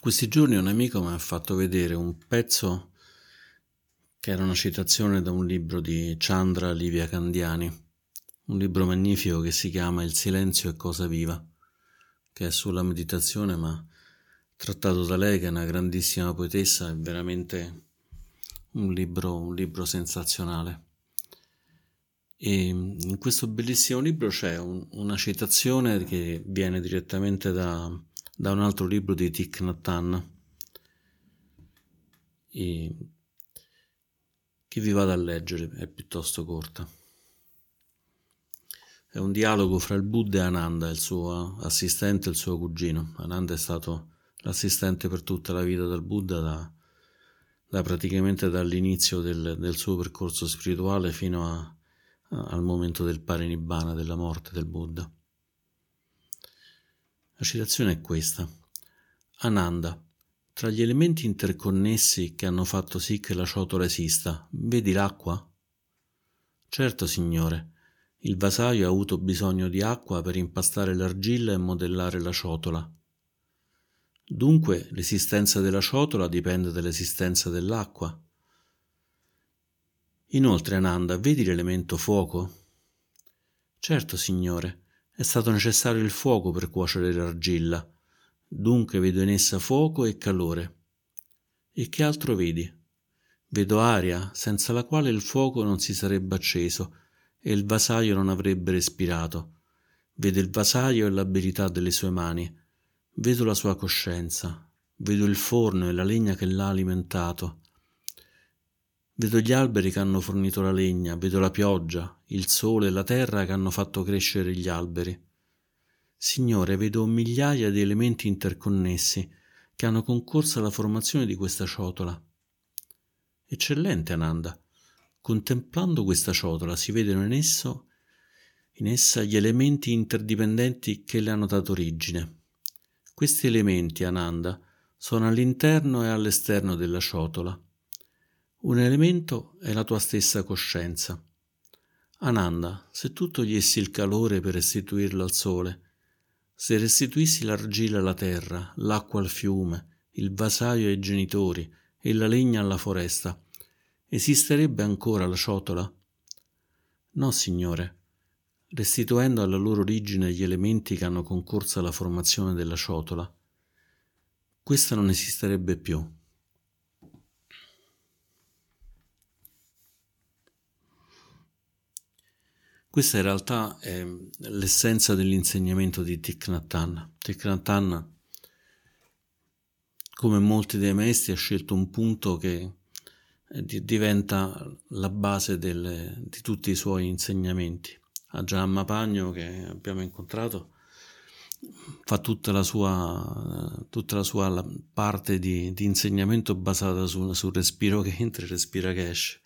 Questi giorni un amico mi ha fatto vedere un pezzo che era una citazione da un libro di Chandra Livia Candiani, un libro magnifico che si chiama Il silenzio è cosa viva, che è sulla meditazione, ma trattato da lei che è una grandissima poetessa, è veramente un libro, un libro sensazionale. E in questo bellissimo libro c'è un, una citazione che viene direttamente da da un altro libro di Thich Nhat Hanh che vi vado a leggere, è piuttosto corta. È un dialogo fra il Buddha e Ananda, il suo assistente e il suo cugino. Ananda è stato l'assistente per tutta la vita del Buddha, da, da praticamente dall'inizio del, del, suo percorso spirituale fino a, a, al momento del parinibbana, della morte del Buddha. La citazione è questa. Ananda, tra gli elementi interconnessi che hanno fatto sì che la ciotola esista, vedi l'acqua? Certo, signore. Il vasaio ha avuto bisogno di acqua per impastare l'argilla e modellare la ciotola. Dunque l'esistenza della ciotola dipende dall'esistenza dell'acqua. Inoltre, Ananda, vedi l'elemento fuoco? Certo, signore. È stato necessario il fuoco per cuocere l'argilla, dunque vedo in essa fuoco e calore. E che altro vedi? Vedo aria, senza la quale il fuoco non si sarebbe acceso e il vasaio non avrebbe respirato. Vedo il vasaio e l'abilità delle sue mani. Vedo la sua coscienza. Vedo il forno e la legna che l'ha alimentato. Vedo gli alberi che hanno fornito la legna, vedo la pioggia, il sole e la terra che hanno fatto crescere gli alberi. Signore, vedo migliaia di elementi interconnessi che hanno concorso alla formazione di questa ciotola. Eccellente, Ananda. Contemplando questa ciotola si vedono in, esso, in essa gli elementi interdipendenti che le hanno dato origine. Questi elementi, Ananda, sono all'interno e all'esterno della ciotola un elemento è la tua stessa coscienza. Ananda, se tu togliessi il calore per restituirlo al sole, se restituissi l'argilla alla terra, l'acqua al fiume, il vasaio ai genitori e la legna alla foresta, esisterebbe ancora la ciotola? No, Signore, restituendo alla loro origine gli elementi che hanno concorso alla formazione della ciotola, questa non esisterebbe più. Questa in realtà è l'essenza dell'insegnamento di Thich Nhat Hanh. Thich Nhat Hanh, come molti dei maestri, ha scelto un punto che diventa la base delle, di tutti i suoi insegnamenti. A Giamma Pagno, che abbiamo incontrato, fa tutta la sua, tutta la sua parte di, di insegnamento basata sul, sul respiro che entra e respiro che esce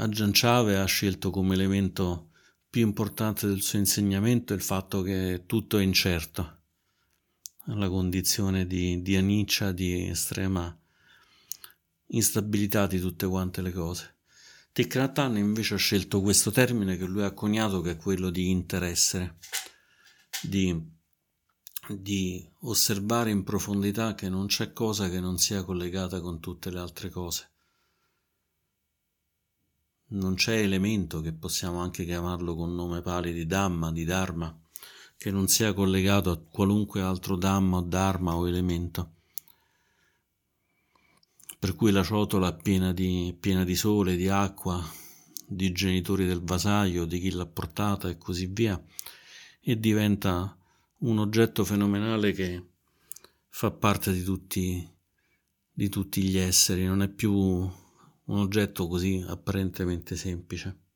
Aggianciave ha scelto come elemento più importante del suo insegnamento il fatto che tutto è incerto, la condizione di, di aniccia, di estrema instabilità di tutte quante le cose. Thich Nhat invece ha scelto questo termine che lui ha coniato che è quello di interesse, di, di osservare in profondità che non c'è cosa che non sia collegata con tutte le altre cose non c'è elemento che possiamo anche chiamarlo con nome pari di Dhamma, di Dharma, che non sia collegato a qualunque altro Dhamma o Dharma o elemento. Per cui la ciotola piena di, piena di sole, di acqua, di genitori del vasaio, di chi l'ha portata e così via, e diventa un oggetto fenomenale che fa parte di tutti, di tutti gli esseri, non è più un oggetto così apparentemente semplice.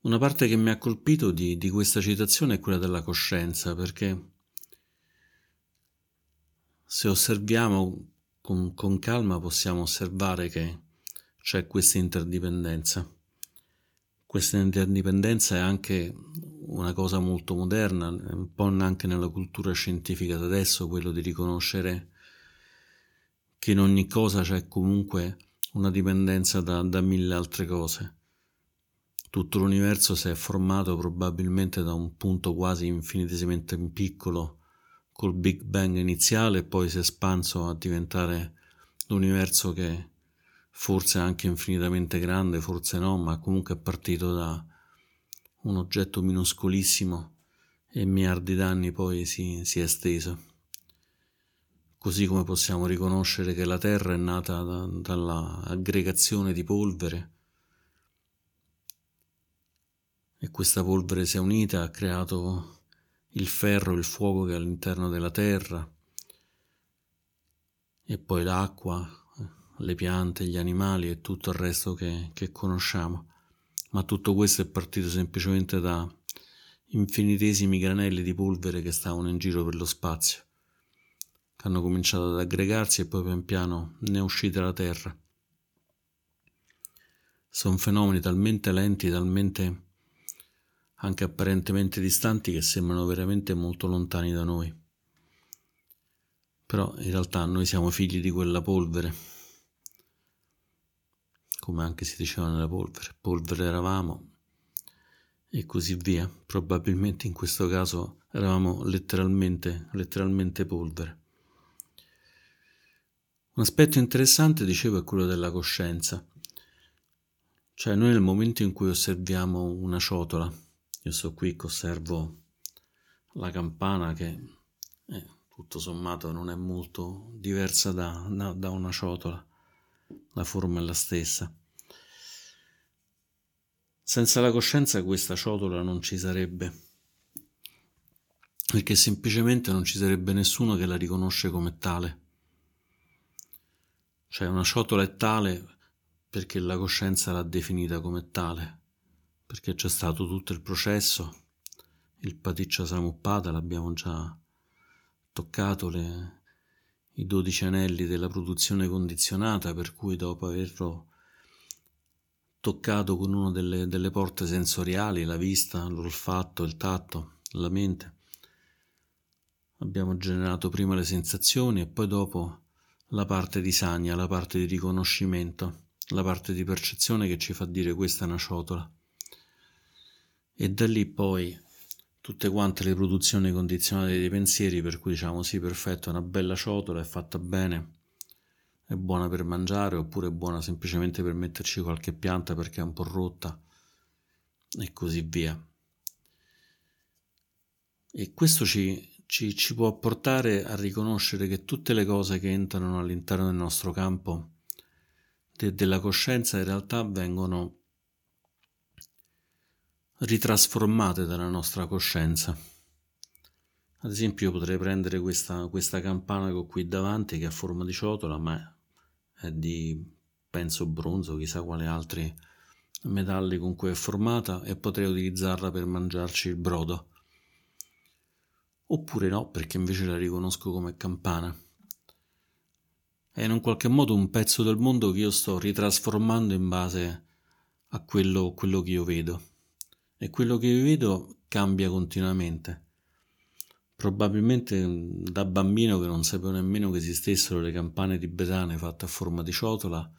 Una parte che mi ha colpito di, di questa citazione è quella della coscienza, perché se osserviamo con, con calma possiamo osservare che c'è questa interdipendenza. Questa interdipendenza è anche una cosa molto moderna, un po' anche nella cultura scientifica da adesso, quello di riconoscere che in ogni cosa c'è comunque una dipendenza da, da mille altre cose. tutto l'universo si è formato probabilmente da un punto quasi infinitesimamente piccolo col Big Bang iniziale e poi si è espanso a diventare l'universo che forse è anche infinitamente grande, forse no, ma comunque è partito da un oggetto minuscolissimo e miliardi d'anni poi si, si è esteso. Così come possiamo riconoscere che la Terra è nata da, dall'aggregazione di polvere. E questa polvere si è unita, ha creato il ferro, il fuoco che è all'interno della terra. E poi l'acqua, le piante, gli animali e tutto il resto che, che conosciamo. Ma tutto questo è partito semplicemente da infinitesimi granelli di polvere che stavano in giro per lo spazio, che hanno cominciato ad aggregarsi e poi pian piano ne è uscita la Terra. Sono fenomeni talmente lenti, talmente anche apparentemente distanti che sembrano veramente molto lontani da noi. Però in realtà noi siamo figli di quella polvere, come anche si diceva nella polvere, polvere eravamo e così via. Probabilmente in questo caso eravamo letteralmente, letteralmente polvere. Un aspetto interessante, dicevo, è quello della coscienza. Cioè noi nel momento in cui osserviamo una ciotola, io sto qui che osservo la campana che eh, tutto sommato non è molto diversa da, da, da una ciotola, la forma è la stessa. Senza la coscienza questa ciotola non ci sarebbe, perché semplicemente non ci sarebbe nessuno che la riconosce come tale. Cioè una ciotola è tale perché la coscienza l'ha definita come tale perché c'è stato tutto il processo, il Paticcia Samuppada, l'abbiamo già toccato, le, i dodici anelli della produzione condizionata, per cui dopo averlo toccato con una delle, delle porte sensoriali, la vista, l'olfatto, il tatto, la mente, abbiamo generato prima le sensazioni e poi dopo la parte di sagna, la parte di riconoscimento, la parte di percezione che ci fa dire questa è una ciotola. E da lì poi tutte quante le produzioni condizionate dei pensieri per cui diciamo sì perfetto è una bella ciotola è fatta bene è buona per mangiare oppure è buona semplicemente per metterci qualche pianta perché è un po' rotta e così via. E questo ci, ci, ci può portare a riconoscere che tutte le cose che entrano all'interno del nostro campo de, della coscienza in realtà vengono ritrasformate dalla nostra coscienza. Ad esempio, io potrei prendere questa, questa campana che ho qui davanti, che ha forma di ciotola, ma è di penso bronzo, chissà quali altri metalli con cui è formata, e potrei utilizzarla per mangiarci il brodo. Oppure no, perché invece la riconosco come campana. È in un qualche modo un pezzo del mondo che io sto ritrasformando in base a quello, quello che io vedo e quello che vedo cambia continuamente. Probabilmente mm, da bambino che non sapevo nemmeno che esistessero le campane tibetane fatte a forma di ciotola,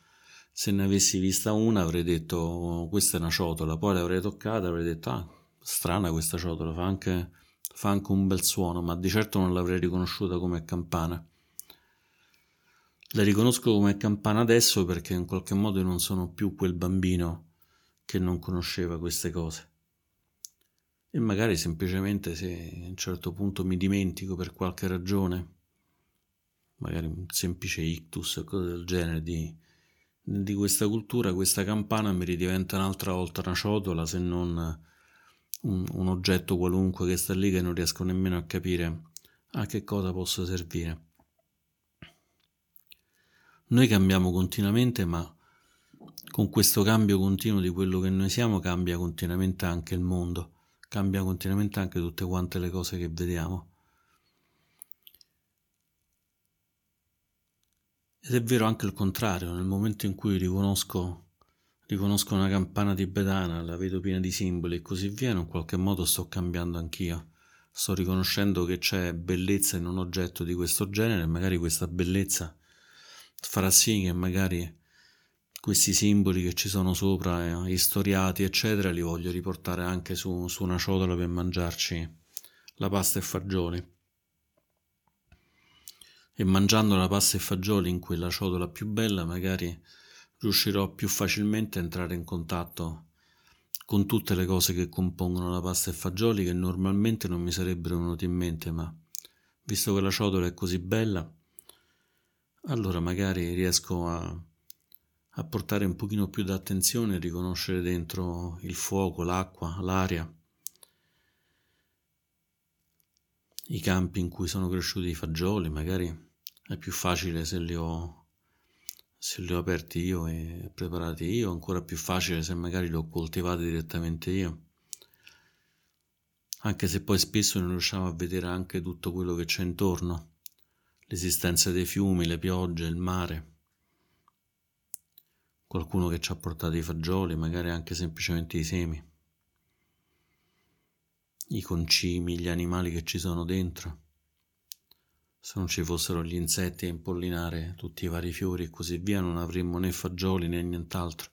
se ne avessi vista una avrei detto oh, questa è una ciotola, poi l'avrei toccata e avrei detto ah, strana questa ciotola, fa anche, fa anche un bel suono, ma di certo non l'avrei riconosciuta come campana. La riconosco come campana adesso perché in qualche modo non sono più quel bambino che non conosceva queste cose e magari semplicemente se a un certo punto mi dimentico per qualche ragione, magari un semplice ictus o cose del genere di, di questa cultura, questa campana mi ridiventa un'altra volta una ciotola se non un, un oggetto qualunque che sta lì che non riesco nemmeno a capire a che cosa possa servire. Noi cambiamo continuamente, ma con questo cambio continuo di quello che noi siamo cambia continuamente anche il mondo cambia continuamente anche tutte quante le cose che vediamo. Ed è vero anche il contrario, nel momento in cui riconosco, riconosco una campana tibetana, la vedo piena di simboli e così via, in qualche modo sto cambiando anch'io. Sto riconoscendo che c'è bellezza in un oggetto di questo genere e magari questa bellezza farà sì che magari questi simboli che ci sono sopra, eh, istoriati, eccetera, li voglio riportare anche su, su una ciotola per mangiarci la pasta e fagioli. E mangiando la pasta e fagioli in quella ciotola più bella, magari riuscirò più facilmente a entrare in contatto con tutte le cose che compongono la pasta e fagioli che normalmente non mi sarebbero venute in mente, ma visto che la ciotola è così bella, allora magari riesco a a portare un pochino più d'attenzione, a riconoscere dentro il fuoco, l'acqua, l'aria, i campi in cui sono cresciuti i fagioli, magari è più facile se li ho, se li ho aperti io e preparati io, ancora più facile se magari li ho coltivati direttamente io. Anche se poi spesso non riusciamo a vedere anche tutto quello che c'è intorno, l'esistenza dei fiumi, le piogge, il mare qualcuno che ci ha portato i fagioli, magari anche semplicemente i semi, i concimi, gli animali che ci sono dentro. Se non ci fossero gli insetti a impollinare tutti i vari fiori e così via, non avremmo né fagioli né nient'altro.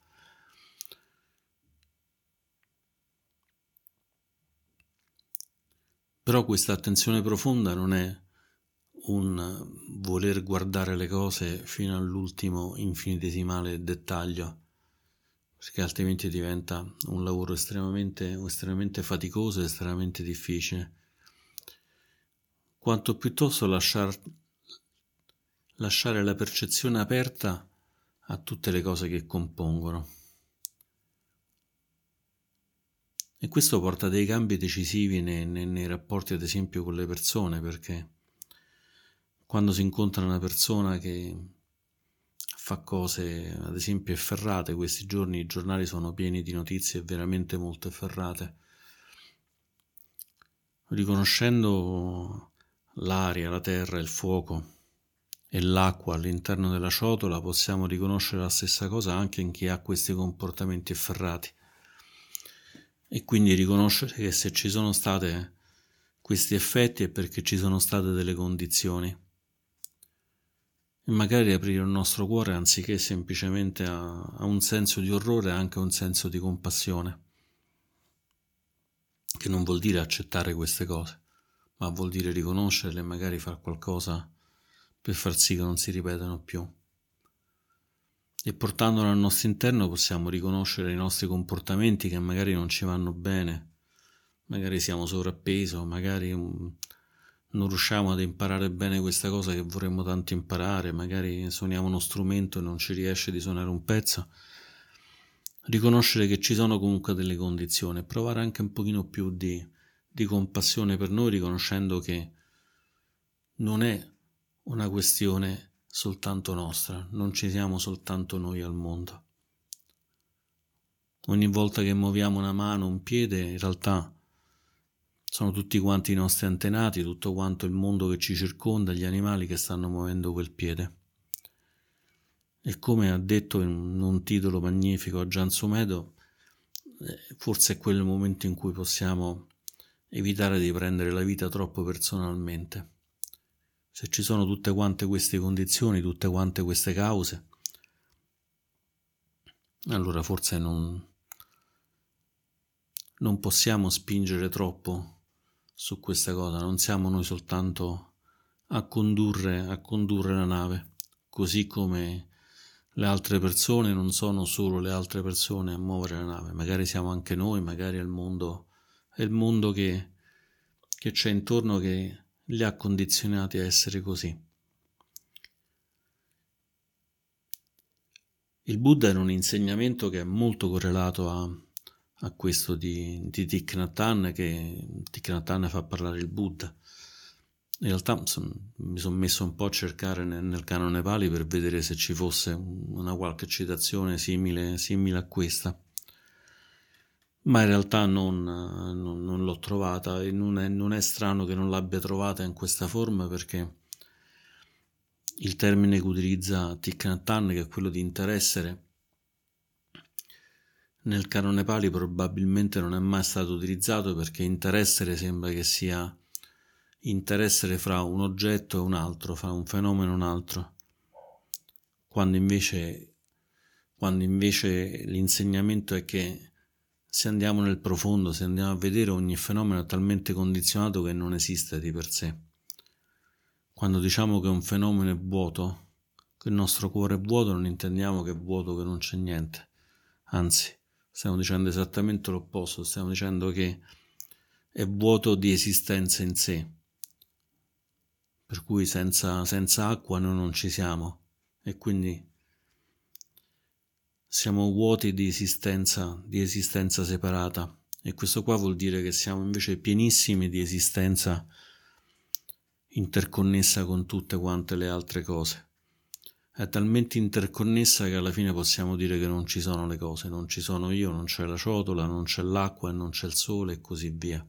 Però questa attenzione profonda non è un voler guardare le cose fino all'ultimo infinitesimale dettaglio, perché altrimenti diventa un lavoro estremamente, estremamente faticoso e estremamente difficile. Quanto piuttosto lasciar, lasciare la percezione aperta a tutte le cose che compongono. E questo porta dei cambi decisivi nei, nei, nei rapporti, ad esempio, con le persone, perché quando si incontra una persona che fa cose, ad esempio, efferrate, questi giorni i giornali sono pieni di notizie veramente molto efferrate, riconoscendo l'aria, la terra, il fuoco e l'acqua all'interno della ciotola, possiamo riconoscere la stessa cosa anche in chi ha questi comportamenti efferrati. E quindi riconoscere che se ci sono state questi effetti è perché ci sono state delle condizioni e magari aprire il nostro cuore anziché semplicemente a, a un senso di orrore anche un senso di compassione, che non vuol dire accettare queste cose, ma vuol dire riconoscerle e magari fare qualcosa per far sì che non si ripetano più. E portandolo al nostro interno possiamo riconoscere i nostri comportamenti che magari non ci vanno bene, magari siamo sovrappeso, magari un, non riusciamo ad imparare bene questa cosa che vorremmo tanto imparare, magari suoniamo uno strumento e non ci riesce di suonare un pezzo, riconoscere che ci sono comunque delle condizioni, provare anche un pochino più di, di compassione per noi, riconoscendo che non è una questione soltanto nostra, non ci siamo soltanto noi al mondo. Ogni volta che muoviamo una mano, un piede, in realtà sono tutti quanti i nostri antenati, tutto quanto il mondo che ci circonda, gli animali che stanno muovendo quel piede. E come ha detto in un titolo magnifico a Gian Somedo, eh, forse è quel momento in cui possiamo evitare di prendere la vita troppo personalmente. Se ci sono tutte quante queste condizioni, tutte quante queste cause, allora forse non, non possiamo spingere troppo su questa cosa, non siamo noi soltanto a condurre, a condurre la nave, così come le altre persone non sono solo le altre persone a muovere la nave, magari siamo anche noi, magari è il mondo, è il mondo che, che c'è intorno che li ha condizionati a essere così. Il Buddha è un insegnamento che è molto correlato a, a questo di, di Thich Nhat Hanh che Thich Nhat Hanh fa parlare il Buddha. In realtà son, mi sono messo un po' a cercare nel, nel, canone Pali per vedere se ci fosse una qualche citazione simile, simile a questa, ma in realtà non, non, non l'ho trovata e non è, non è strano che non l'abbia trovata in questa forma perché il termine che utilizza Thich Hanh, che è quello di interessere, nel canone Pali probabilmente non è mai stato utilizzato perché interessere sembra che sia interessere fra un oggetto e un altro, fra un fenomeno e un altro, quando invece quando invece l'insegnamento è che se andiamo nel profondo, se andiamo a vedere ogni fenomeno è talmente condizionato che non esiste di per sé. Quando diciamo che un fenomeno è vuoto, che il nostro cuore è vuoto, non intendiamo che è vuoto, che non c'è niente. Anzi, stiamo dicendo esattamente l'opposto, stiamo dicendo che è vuoto di esistenza in sé. Per cui senza, senza acqua noi non ci siamo e quindi siamo vuoti di esistenza, di esistenza separata e questo qua vuol dire che siamo invece pienissimi di esistenza interconnessa con tutte quante le altre cose. È talmente interconnessa che alla fine possiamo dire che non ci sono le cose, non ci sono io, non c'è la ciotola, non c'è l'acqua e non c'è il sole e così via.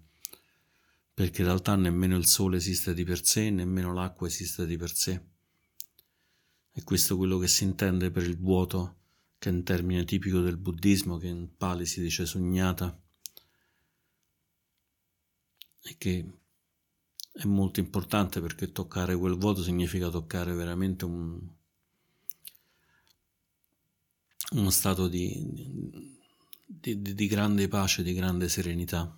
Perché in realtà nemmeno il sole esiste di per sé, nemmeno l'acqua esiste di per sé. E questo è quello che si intende per il vuoto che è un termine tipico del buddismo che in Pali si dice sugnata e che è molto importante perché toccare quel vuoto significa toccare veramente un, uno stato di, di, di grande pace, di grande serenità.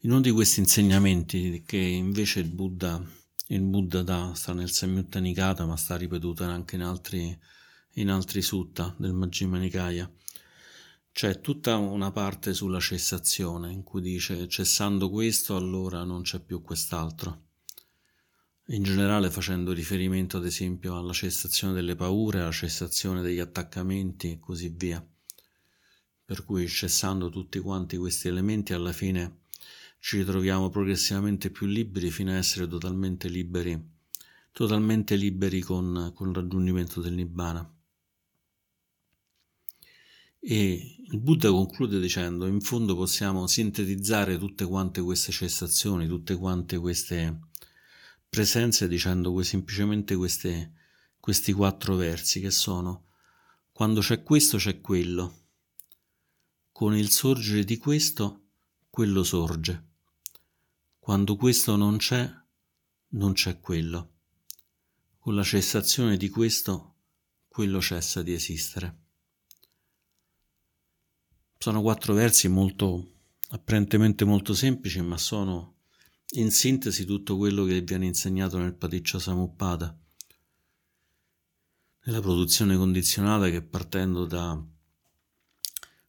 In uno di questi insegnamenti che invece il Buddha il Buddha dà, sta nel Samyutta Nikata, ma sta ripetuta anche in altri, in altri sutta del Majjhima Nikaya. C'è tutta una parte sulla cessazione, in cui dice cessando questo allora non c'è più quest'altro. In generale facendo riferimento ad esempio alla cessazione delle paure, alla cessazione degli attaccamenti e così via. Per cui cessando tutti quanti questi elementi alla fine ci ritroviamo progressivamente più liberi fino a essere totalmente liberi, totalmente liberi con, con il raggiungimento del Nibbana. E il Buddha conclude dicendo, in fondo possiamo sintetizzare tutte quante queste cessazioni, tutte quante queste presenze dicendo semplicemente queste, questi quattro versi che sono, quando c'è questo c'è quello, con il sorgere di questo quello sorge. Quando questo non c'è, non c'è quello. Con la cessazione di questo, quello cessa di esistere. Sono quattro versi molto, apparentemente molto semplici, ma sono in sintesi tutto quello che viene insegnato nel Paticcia Samuppada, nella produzione condizionata che partendo da,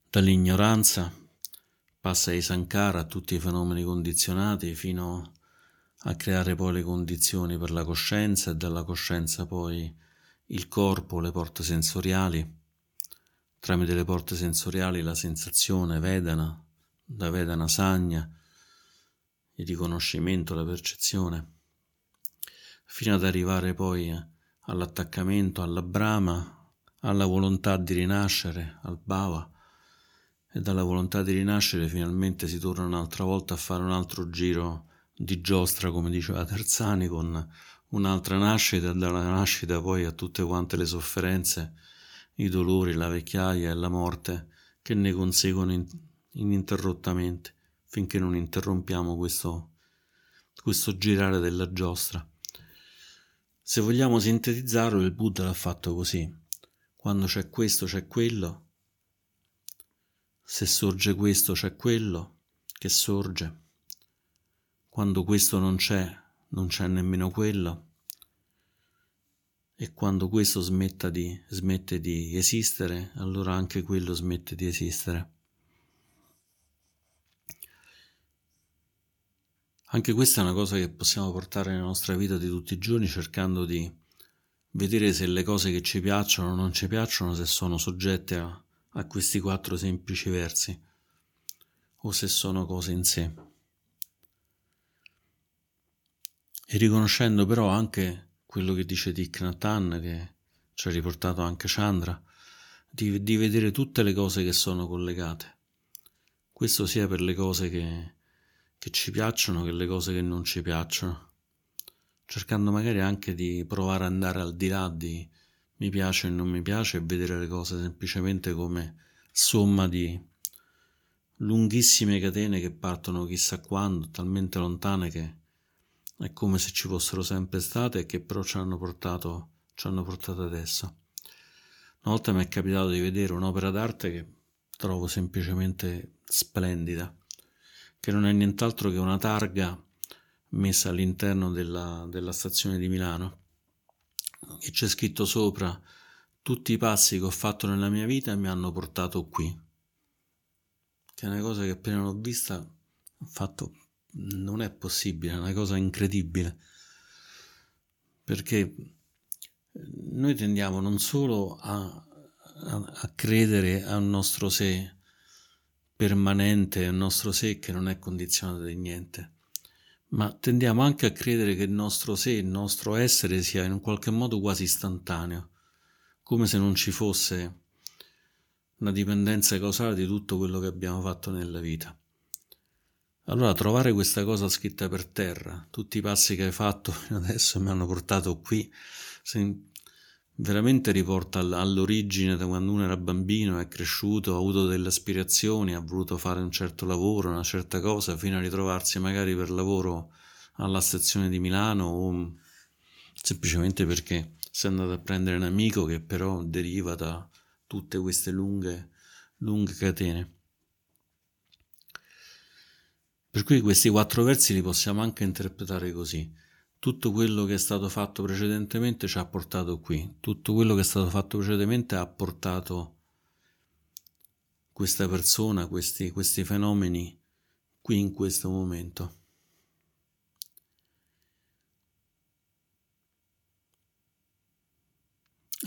dall'ignoranza passa ai Sankara, a tutti i fenomeni condizionati, fino a creare poi le condizioni per la coscienza e dalla coscienza poi il corpo, le porte sensoriali, tramite le porte sensoriali la sensazione, Vedana, da Vedana Sagna, il riconoscimento, la percezione, fino ad arrivare poi all'attaccamento, alla brama, alla volontà di rinascere, al bhava, e dalla volontà di rinascere finalmente si torna un'altra volta a fare un altro giro di giostra, come diceva Terzani, con un'altra nascita dalla nascita poi a tutte quante le sofferenze, i dolori, la vecchiaia e la morte che ne conseguono in, ininterrottamente finché non interrompiamo questo, questo girare della giostra. Se vogliamo sintetizzarlo, il Buddha l'ha fatto così. Quando c'è questo, c'è quello, se sorge questo c'è quello che sorge. Quando questo non c'è, non c'è nemmeno quello. E quando questo di, smette di esistere, allora anche quello smette di esistere. Anche questa è una cosa che possiamo portare nella nostra vita di tutti i giorni cercando di vedere se le cose che ci piacciono o non ci piacciono, se sono soggette a a questi quattro semplici versi o se sono cose in sé. E riconoscendo però anche quello che dice Thich Nhat Hanh, che ci ha riportato anche Chandra, di, di, vedere tutte le cose che sono collegate. Questo sia per le cose che, che ci piacciono che le cose che non ci piacciono, cercando magari anche di provare ad andare al di là di mi piace e non mi piace e vedere le cose semplicemente come somma di lunghissime catene che partono chissà quando, talmente lontane che è come se ci fossero sempre state e che però ci hanno portato ci hanno portato adesso. Una volta mi è capitato di vedere un'opera d'arte che trovo semplicemente splendida, che non è nient'altro che una targa messa all'interno della, della stazione di Milano e c'è scritto sopra tutti i passi che ho fatto nella mia vita mi hanno portato qui. Che è una cosa che appena l'ho vista ho fatto non è possibile, è una cosa incredibile. Perché noi tendiamo non solo a, a, a credere a un nostro sé permanente, a un nostro sé che non è condizionato da niente, ma tendiamo anche a credere che il nostro sé, il nostro essere sia in un qualche modo quasi istantaneo, come se non ci fosse una dipendenza causale di tutto quello che abbiamo fatto nella vita. Allora trovare questa cosa scritta per terra, tutti i passi che hai fatto fino adesso mi hanno portato qui, veramente riporta all'origine da quando uno era bambino, è cresciuto, ha avuto delle aspirazioni, ha voluto fare un certo lavoro, una certa cosa, fino a ritrovarsi magari per lavoro alla stazione di Milano o semplicemente perché sei andato a prendere un amico che però deriva da tutte queste lunghe, lunghe catene. Per cui questi quattro versi li possiamo anche interpretare così. Tutto quello che è stato fatto precedentemente ci ha portato qui, tutto quello che è stato fatto precedentemente ha portato questa persona, questi, questi fenomeni qui in questo momento.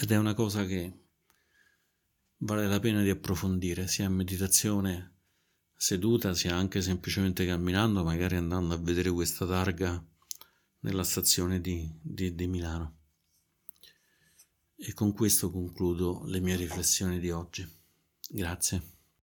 Ed è una cosa che vale la pena di approfondire, sia in meditazione seduta, sia anche semplicemente camminando, magari andando a vedere questa targa nella stazione di, di, di Milano. E con questo concludo le mie riflessioni di oggi. Grazie.